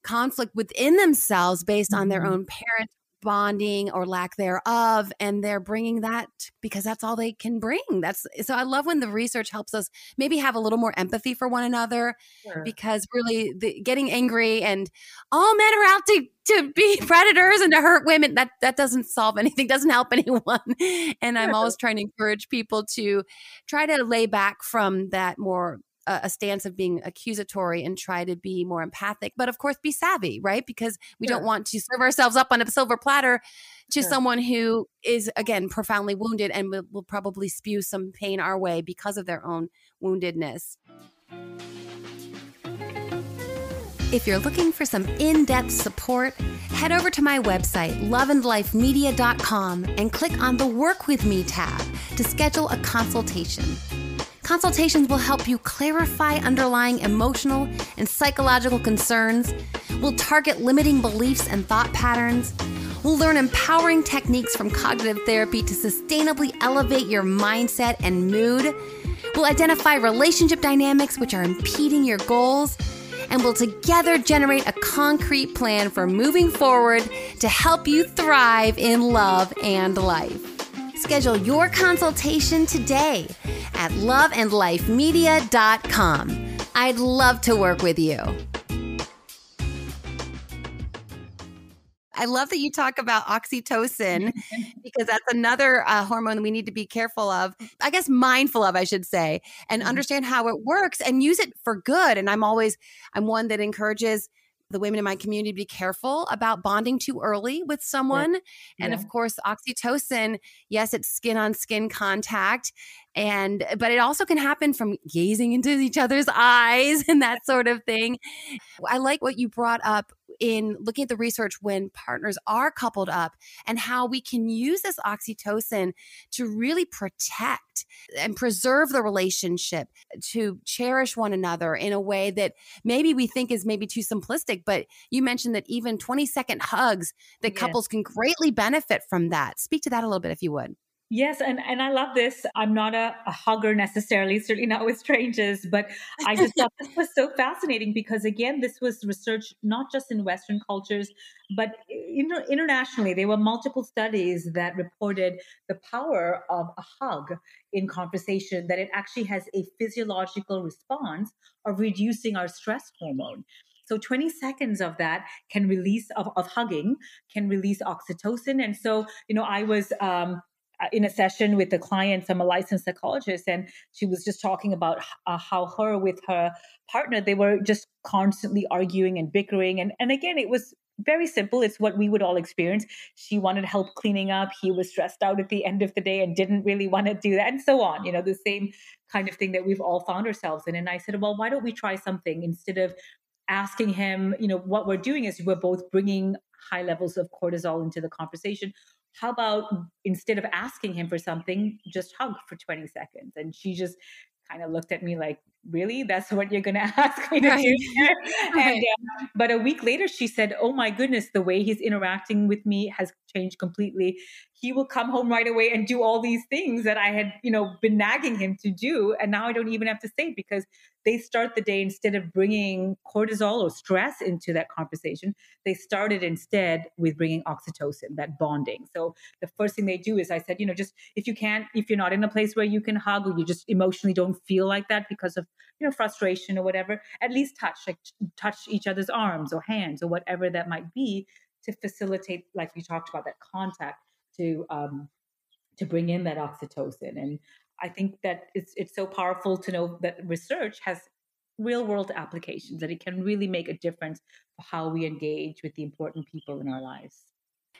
conflict within themselves based on their mm-hmm. own parent bonding or lack thereof and they're bringing that because that's all they can bring. That's so i love when the research helps us maybe have a little more empathy for one another sure. because really the, getting angry and all men are out to to be predators and to hurt women that that doesn't solve anything doesn't help anyone. And i'm always trying to encourage people to try to lay back from that more a, stance of being accusatory and try to be more empathic, but of course be savvy, right? Because we sure. don't want to serve ourselves up on a silver platter to sure. someone who is again profoundly wounded and will, will probably spew some pain our way because of their own woundedness. If you're looking for some in depth support, head over to my website, loveandlifemedia.com, and click on the Work With Me tab to schedule a consultation. Consultations will help you clarify underlying emotional and psychological concerns. We'll target limiting beliefs and thought patterns. We'll learn empowering techniques from cognitive therapy to sustainably elevate your mindset and mood. We'll identify relationship dynamics which are impeding your goals. And we'll together generate a concrete plan for moving forward to help you thrive in love and life. Schedule your consultation today at loveandlifemedia.com. I'd love to work with you. I love that you talk about oxytocin because that's another uh, hormone we need to be careful of. I guess mindful of, I should say, and mm-hmm. understand how it works and use it for good. And I'm always, I'm one that encourages the women in my community to be careful about bonding too early with someone. Yeah. And yeah. of course, oxytocin, yes, it's skin on skin contact. And, but it also can happen from gazing into each other's eyes and that sort of thing. I like what you brought up in looking at the research when partners are coupled up and how we can use this oxytocin to really protect and preserve the relationship, to cherish one another in a way that maybe we think is maybe too simplistic. But you mentioned that even 20 second hugs, that yes. couples can greatly benefit from that. Speak to that a little bit if you would. Yes, and, and I love this. I'm not a, a, hugger necessarily, certainly not with strangers, but I just thought this was so fascinating because, again, this was research not just in Western cultures, but inter- internationally. There were multiple studies that reported the power of a hug in conversation, that it actually has a physiological response of reducing our stress hormone. So 20 seconds of that can release of, of hugging can release oxytocin. And so, you know, I was um, in a session with the clients. I'm a licensed psychologist, and she was just talking about uh, how her with her partner they were just constantly arguing and bickering, and and again it was very simple. It's what we would all experience. She wanted help cleaning up. He was stressed out at the end of the day and didn't really want to do that, and so on. You know, the same kind of thing that we've all found ourselves in. And I said, well, why don't we try something instead of asking him, you know, what we're doing is we're both bringing high levels of cortisol into the conversation. How about instead of asking him for something, just hug for 20 seconds? And she just kind of looked at me like, really? That's what you're going to ask me to right. do? And, uh, but a week later, she said, oh my goodness, the way he's interacting with me has changed completely he will come home right away and do all these things that I had, you know, been nagging him to do. And now I don't even have to say because they start the day instead of bringing cortisol or stress into that conversation, they started instead with bringing oxytocin, that bonding. So the first thing they do is I said, you know, just if you can't, if you're not in a place where you can hug or you just emotionally don't feel like that because of, you know, frustration or whatever, at least touch, like touch each other's arms or hands or whatever that might be to facilitate, like we talked about, that contact to um, to bring in that oxytocin. And I think that it's it's so powerful to know that research has real world applications that it can really make a difference for how we engage with the important people in our lives.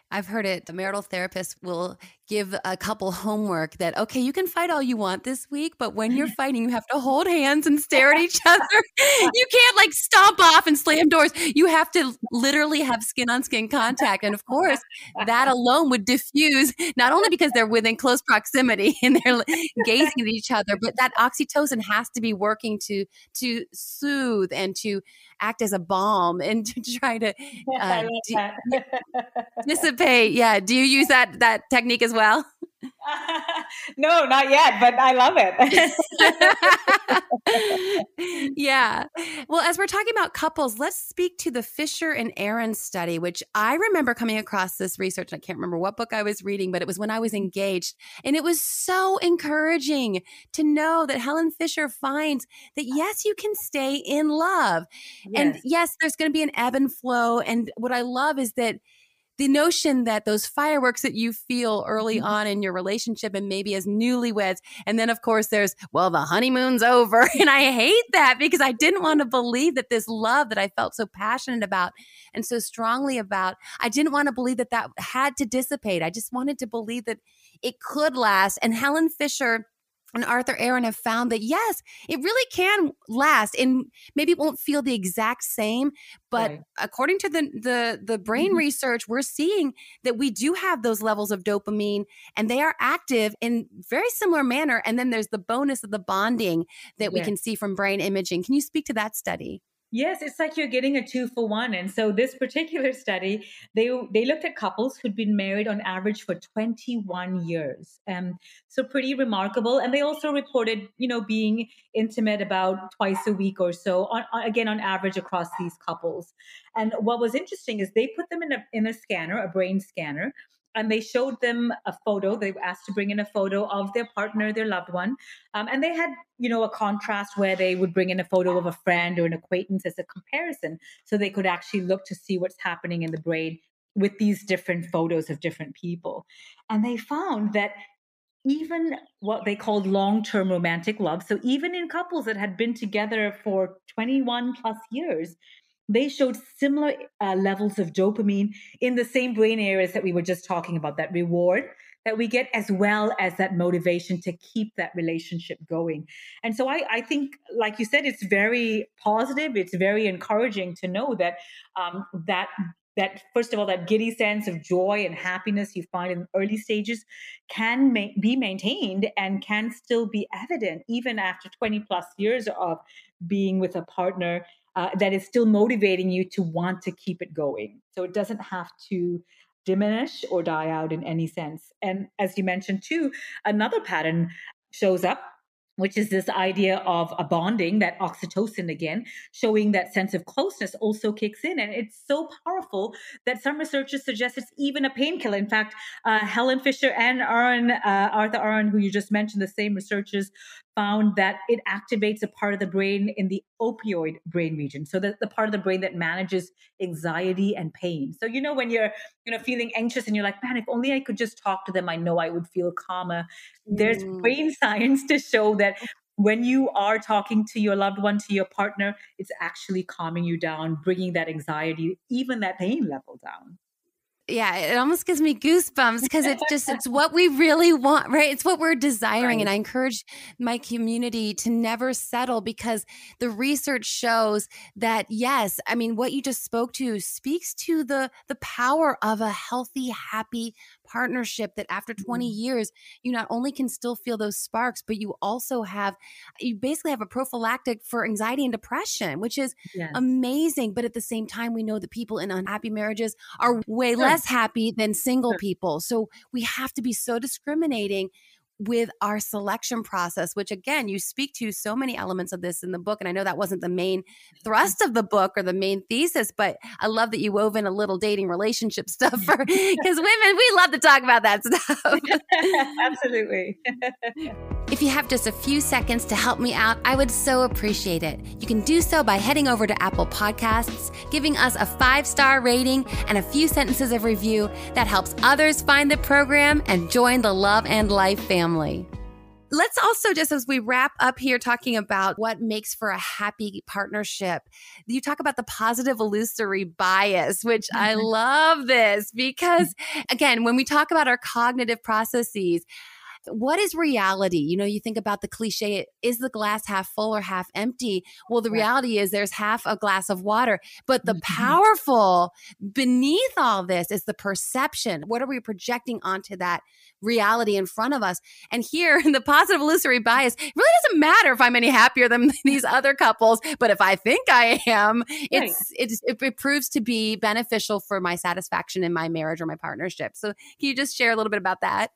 I've heard it. The marital therapist will give a couple homework that, okay, you can fight all you want this week, but when you're fighting, you have to hold hands and stare at each other. you can't like stomp off and slam doors. You have to literally have skin on skin contact. And of course, that alone would diffuse, not only because they're within close proximity and they're gazing at each other, but that oxytocin has to be working to, to soothe and to act as a balm and to try to uh, dissipate. Yeah. Do you use that that technique as well? no, not yet, but I love it. yeah. Well, as we're talking about couples, let's speak to the Fisher and Aron study, which I remember coming across this research. I can't remember what book I was reading, but it was when I was engaged. And it was so encouraging to know that Helen Fisher finds that yes, you can stay in love. Yes. And yes, there's going to be an ebb and flow. And what I love is that the notion that those fireworks that you feel early mm-hmm. on in your relationship and maybe as newlyweds and then of course there's well the honeymoon's over and i hate that because i didn't want to believe that this love that i felt so passionate about and so strongly about i didn't want to believe that that had to dissipate i just wanted to believe that it could last and helen fisher and Arthur Aron have found that yes, it really can last and maybe it won't feel the exact same, but right. according to the the the brain mm-hmm. research, we're seeing that we do have those levels of dopamine and they are active in very similar manner and then there's the bonus of the bonding that we can see from brain imaging. Can you speak to that study? Yes, it's like you're getting a two for one. And so this particular study, they they looked at couples who'd been married on average for 21 years. Um, so pretty remarkable. And they also reported, you know, being intimate about twice a week or so, on, again on average across these couples. And what was interesting is they put them in a in a scanner, a brain scanner, and they showed them a photo. They were asked to bring in a photo of their partner, their loved one, um, and they had, you know, a contrast where they would bring in a photo of a friend or an acquaintance as a comparison, so they could actually look to see what's happening in the brain with these different photos of different people, and they found that even what they called long-term romantic love, so even in couples that had been together for 21 plus years they showed similar uh, levels of dopamine in the same brain areas that we were just talking about that reward that we get as well as that motivation to keep that relationship going. And so i, I think like you said it's very positive. It's very encouraging to know that um, that that first of all that giddy sense of joy and happiness you find in early stages can ma- be maintained and can still be evident even after 20 plus years of being with a partner uh, that is still motivating you to want to keep it going. So it doesn't have to diminish or die out in any sense. And as you mentioned too, another pattern shows up which is this idea of a bonding, that oxytocin again, showing that sense of closeness also kicks in. And it's so powerful that some researchers suggest it's even a painkiller. In fact, uh, Helen Fisher and Aron, uh, Arthur Aron, who you just mentioned, the same researchers found that it activates a part of the brain in the opioid brain region. So the, the part of the brain that manages anxiety and pain. So you know when you're you know feeling anxious and you're like, man, if only I could just talk to them, I know I would feel calmer. Mm. There's brain science to show that when you are talking to your loved one, to your partner, it's actually calming you down, bringing that anxiety, even that pain level down. Yeah, it almost gives me goosebumps because it's just it's what we really want, right? It's what we're desiring. Right. And I encourage my community to never settle because the research shows that yes, I mean what you just spoke to speaks to the the power of a healthy, happy partnership that after 20 mm-hmm. years, you not only can still feel those sparks, but you also have, you basically have a prophylactic for anxiety and depression, which is yes. amazing. But at the same time, we know that people in unhappy marriages are way sure. less happy than single sure. people. So we have to be so discriminating with our selection process, which again, you speak to so many elements of this in the book. And I know that wasn't the main mm-hmm. thrust of the book or the main thesis, but I love that you wove in a little dating relationship stuff for because women, we love to talk about that stuff. Absolutely. If you have just a few seconds to help me out, I would so appreciate it. You can do so by heading over to Apple Podcasts, giving us a five star rating and a few sentences of review that helps others find the program and join the Love and Life family. Let's also, just as we wrap up here, talking about what makes for a happy partnership, you talk about the positive illusory bias, which I mm-hmm. love this because, again, when we talk about our cognitive processes, what is reality? You know, you think about the cliche is the glass half full or half empty? Well, the reality is there's half a glass of water, but the mm-hmm. powerful beneath all this is the perception. What are we projecting onto that reality in front of us? And here, the positive illusory bias really doesn't matter if I'm any happier than these other couples, but if I think I am, it's, it's it, it proves to be beneficial for my satisfaction in my marriage or my partnership. So, can you just share a little bit about that?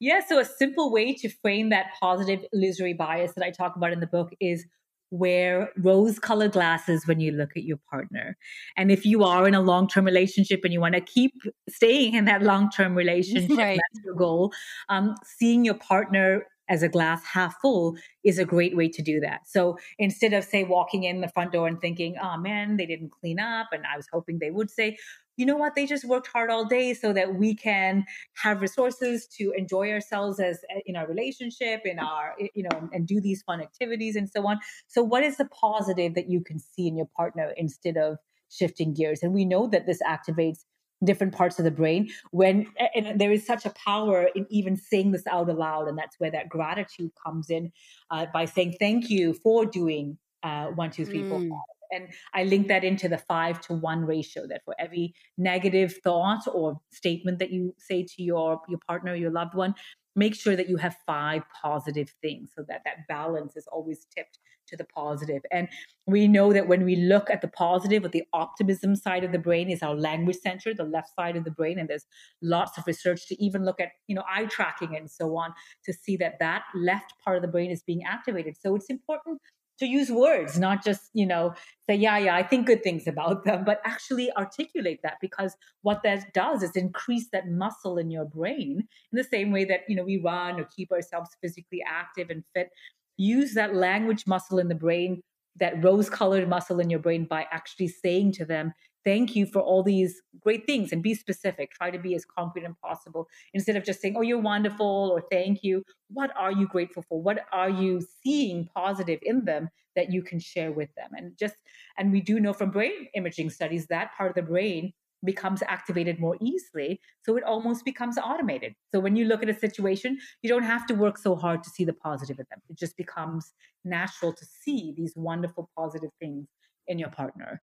Yeah, so a simple way to frame that positive illusory bias that I talk about in the book is wear rose colored glasses when you look at your partner. And if you are in a long term relationship and you want to keep staying in that long term relationship, right. that's your goal, um, seeing your partner as a glass half full is a great way to do that. So instead of say walking in the front door and thinking, oh man, they didn't clean up and I was hoping they would say, you know what? They just worked hard all day so that we can have resources to enjoy ourselves as eh, in our relationship in our eh, you know and do these fun activities and so on. So what is the positive that you can see in your partner instead of shifting gears? And we know that this activates different parts of the brain when and there is such a power in even saying this out aloud and that's where that gratitude comes in uh, by saying thank you for doing uh, one two three four mm. five and I link that into the five to one ratio that for every negative thought or statement that you say to your, your partner, your loved one, make sure that you have five positive things so that that balance is always tipped to the positive. And we know that when we look at the positive, or the optimism side of the brain is our language center, the left side of the brain. And there's lots of research to even look at, you know, eye tracking and so on to see that that left part of the brain is being activated. So it's important to use words, not just, you know, say, yeah, yeah, I think good things about them, but actually articulate that because what that does is increase that muscle in your brain in the same way that, you know, we run or keep ourselves physically active and fit. Use that language muscle in the brain, that rose colored muscle in your brain by actually saying to them, thank you for all these great things and be specific. Try to be as concrete as possible instead of just saying, oh, you're wonderful or thank you. What are you grateful for? What are you seeing positive in them that you can share with them? And just, and we do know from brain imaging studies that part of the brain becomes activated more easily. So it almost becomes automated. So when you look at a situation, you don't have to work so hard to see the positive in them. It just becomes natural to see these wonderful positive things in your partner.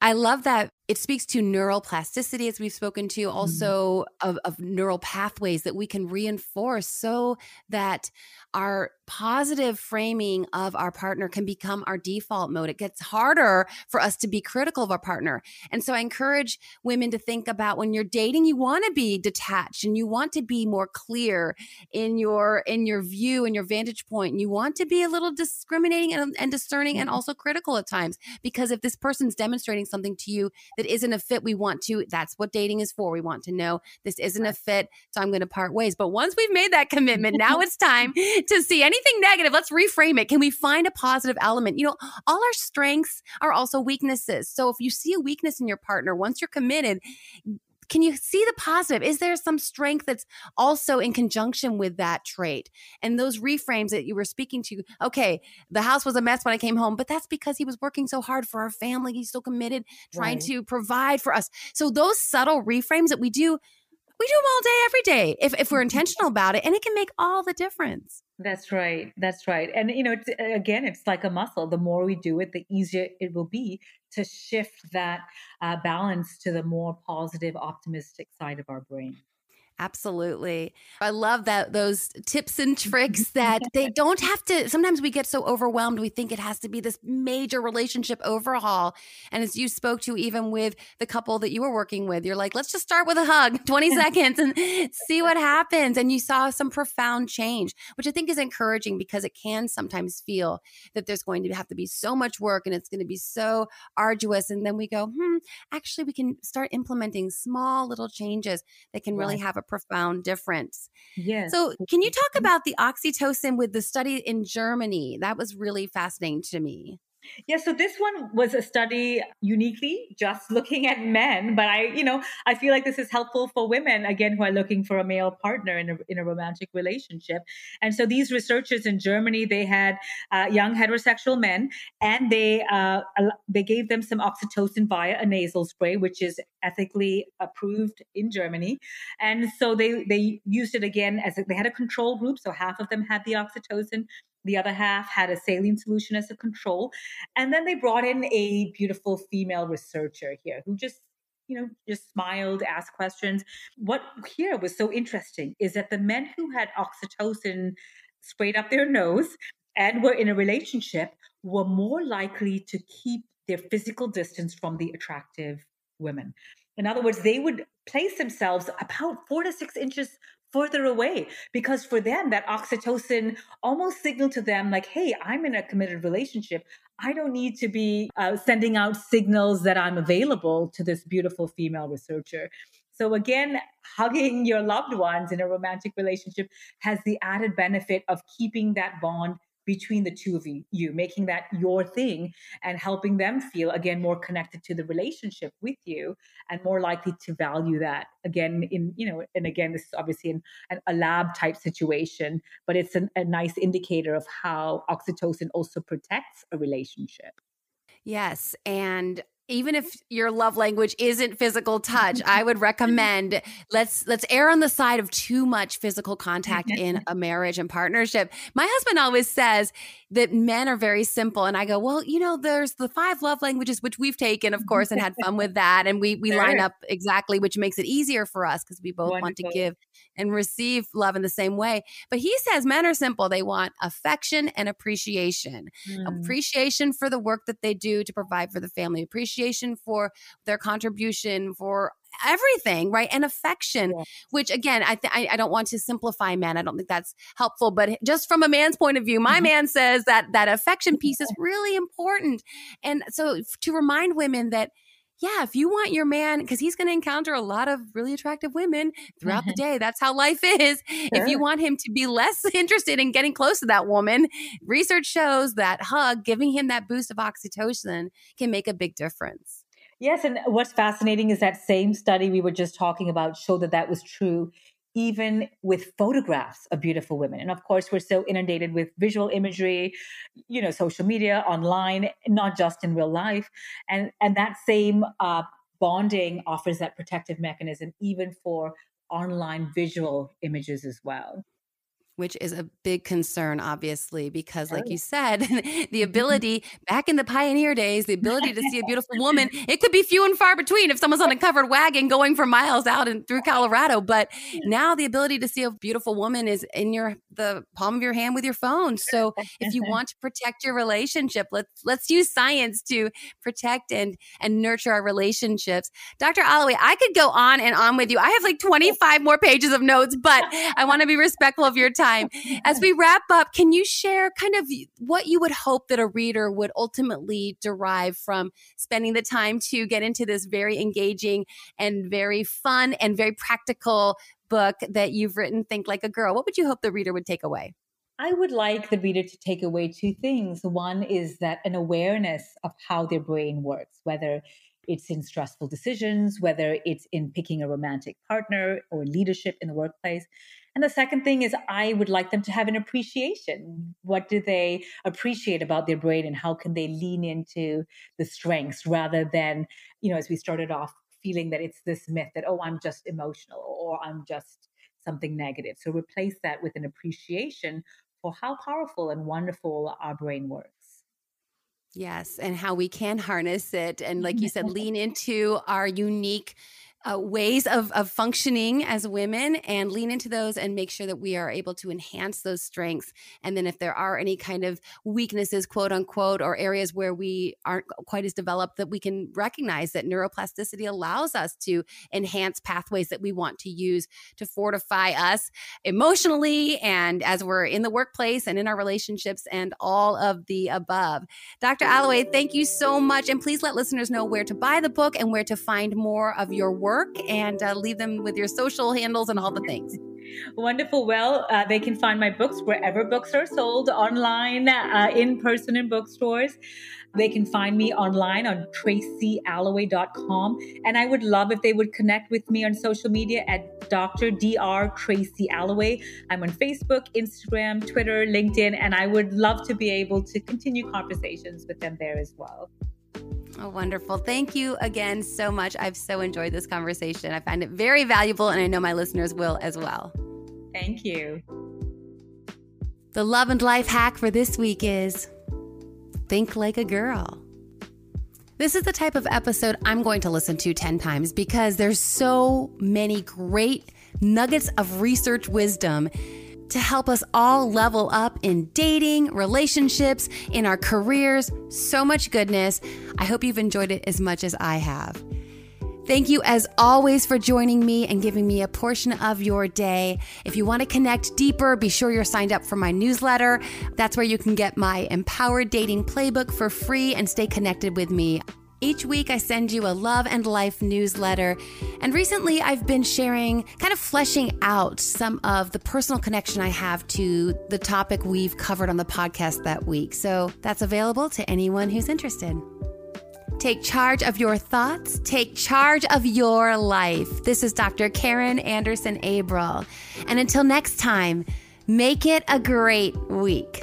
I love that it speaks to neural plasticity, as we've spoken to, mm-hmm. also mm-hmm. of, of, neural pathways that we can reinforce so that our positive framing of our partner can become our default mode. It gets harder for us to be critical of our partner. And so I encourage women to think about when you're dating, you want to be detached and you want to be more clear in your in your view and your vantage point. And you want to be a little discriminating and, and discerning mm-hmm. and also critical at times. Because if this person's demonstrating something to you that isn't a fit we want to that's what dating is for we want to know this isn't a fit so i'm going to part ways. But once we've made that commitment now it's time to see anything negative let's reframe it. Can we find a positive element? You know all our strengths are also weaknesses. So if you see a weakness in your partner once you're committed can you see the positive? Is there some strength that's also in conjunction with that trait? And those reframes that you were speaking to, okay, the house was a mess when I came home, but that's because he was working so hard for our family. He's so committed, trying right. to provide for us. So those subtle reframes that we do, we do them all day, every day, if, if we're mm-hmm. intentional about it, and it can make all the difference. That's right. That's right. And, you know, it's, again, it's like a muscle. The more we do it, the easier it will be to shift that uh, balance to the more positive, optimistic side of our brain. Absolutely. I love that those tips and tricks that they don't have to sometimes we get so overwhelmed we think it has to be this major relationship overhaul and as you spoke to even with the couple that you were working with you're like let's just start with a hug 20 seconds and see what happens and you saw some profound change which I think is encouraging because it can sometimes feel that there's going to have to be so much work and it's going to be so arduous and then we go hmm actually we can start implementing small little changes that can really have a profound difference. Yes. So, can you talk about the oxytocin with the study in Germany? That was really fascinating to me. Yeah, so this one was a study uniquely just looking at men, but I, you know, I feel like this is helpful for women again who are looking for a male partner in a in a romantic relationship. And so these researchers in Germany, they had uh, young heterosexual men, and they uh, they gave them some oxytocin via a nasal spray, which is ethically approved in Germany. And so they they used it again as a, they had a control group, so half of them had the oxytocin, the other half had a saline solution as a control. And then they brought in a beautiful female researcher here who just you know, just smiled, asked questions. What here was so interesting is that the men who had oxytocin sprayed up their nose and were in a relationship were more likely to keep their physical distance from the attractive women. In other words, they would place themselves about four to six inches further away because for them that oxytocin almost signaled to them like hey i'm in a committed relationship. I don't need to be uh, sending out signals that i'm available to this beautiful female researcher. So again hugging your loved ones in a romantic relationship has the added benefit of keeping that bond between the two of you, making that your thing and helping them feel again more connected to the relationship with you and more likely to value that again in you know and again this is obviously in a lab type situation but it's an, a nice indicator of how oxytocin also protects a relationship Yes. And even if your love language isn't physical touch i would recommend let's let's err on the side of too much physical contact in a marriage and partnership. My husband always says that men are very simple and i go well you know there's the five love languages which we've taken of course and had fun with that and we we line up exactly which makes it easier for us because we both Wonderful. want to give and receive love in the same way. But he says men are simple. They want affection and appreciation. Mm. appreciation for the work that they do to provide for the family appreciation appreciation for their contribution for everything right and affection yeah. which again I, th- I, I don't want to simplify man. i don't think that's helpful but just from a man's point of view my mm-hmm. man says that that affection piece is really important and so to remind women that yeah, if you want your man, because he's going to encounter a lot of really attractive women throughout the mm-hmm. day. That's how life is. Sure. If you want him to be less interested in getting close to that woman, research shows that hug, giving him that boost of oxytocin, can make a big difference. Yes, and what's fascinating is that same study we were just talking about showed that that was true even with photographs of beautiful women. And of course, we're so inundated with visual imagery, you know, social media, online, not just in real life. And and that same uh, bonding offers that protective mechanism even for online visual images as well which is a big concern, obviously, because, like you said, the mm-hmm. ability back in the pioneer days, the ability to see a beautiful woman, it could be few and far between if someone's on a covered wagon going for miles out and through Colorado. But now the ability to see a beautiful woman is in your the palm of your hand with your phone. So if you want to protect your relationship, let's let's use science to protect and and nurture our relationships. Dr. Alloway, I could go on and on with you. I have like 25 more pages of notes, but I want to be respectful of your time time. As we wrap up, can you share kind of what you would hope that a reader would ultimately derive from spending the time to get into this very engaging and very fun and very practical book that you've written, Think Like a Girl? What would you hope the reader would take away? I would like the reader to take away two things. One is that an awareness of how their brain works, whether it's in stressful decisions, whether it's in picking a romantic partner or leadership in the workplace. And the second thing is, I would like them to have an appreciation. What do they appreciate about their brain, and how can they lean into the strengths rather than, you know, as we started off, feeling that it's this myth that, oh, I'm just emotional or I'm just something negative. So replace that with an appreciation for how powerful and wonderful our brain works. Yes, and how we can harness it. And like you said, lean into our unique uh, ways of, of functioning as women and lean into those and make sure that we are able to enhance those strengths. And then if there are any kind of weaknesses, quote unquote, or areas where we aren't quite as developed, that we can recognize that neuroplasticity allows us to enhance pathways that we want to use to fortify us emotionally and as we're in the workplace and in our relationships and all of the above. Dr. Alloway, thank you so much. And please let listeners know where to buy the book and where to find more of your work work and uh, leave them with your social handles and all the things. Wonderful. Well, uh, they can find my books wherever books are sold, online, uh, in person in bookstores. They can find me online on tracyalloway.com. And I would love if they would connect with me on social media at Dr. Dr. Tracy Alloway. I'm on Facebook, Instagram, Twitter, LinkedIn, and I would love to be able to continue conversations with them there as well. Oh, wonderful. Thank you again so much. I've so enjoyed this conversation. I find it very valuable, and I know my listeners will as well. Thank you. The love and life hack for this week is think like a girl. This is the type of episode I'm going to listen to 10 times because there's so many great nuggets of research wisdom to help us all level up in dating, relationships, in our careers. So much goodness. I hope you've enjoyed it as much as I have. Thank you, as always, for joining me and giving me a portion of your day. If you want to connect deeper, be sure you're signed up for my newsletter. That's where you can get my Empowered Dating Playbook for free and stay connected with me. Each week, I send you a love and life newsletter. And recently, I've been sharing, kind of fleshing out some of the personal connection I have to the topic we've covered on the podcast that week. So that's available to anyone who's interested. Take charge of your thoughts, take charge of your life. This is Dr. Karen Anderson Abril. And until next time, make it a great week.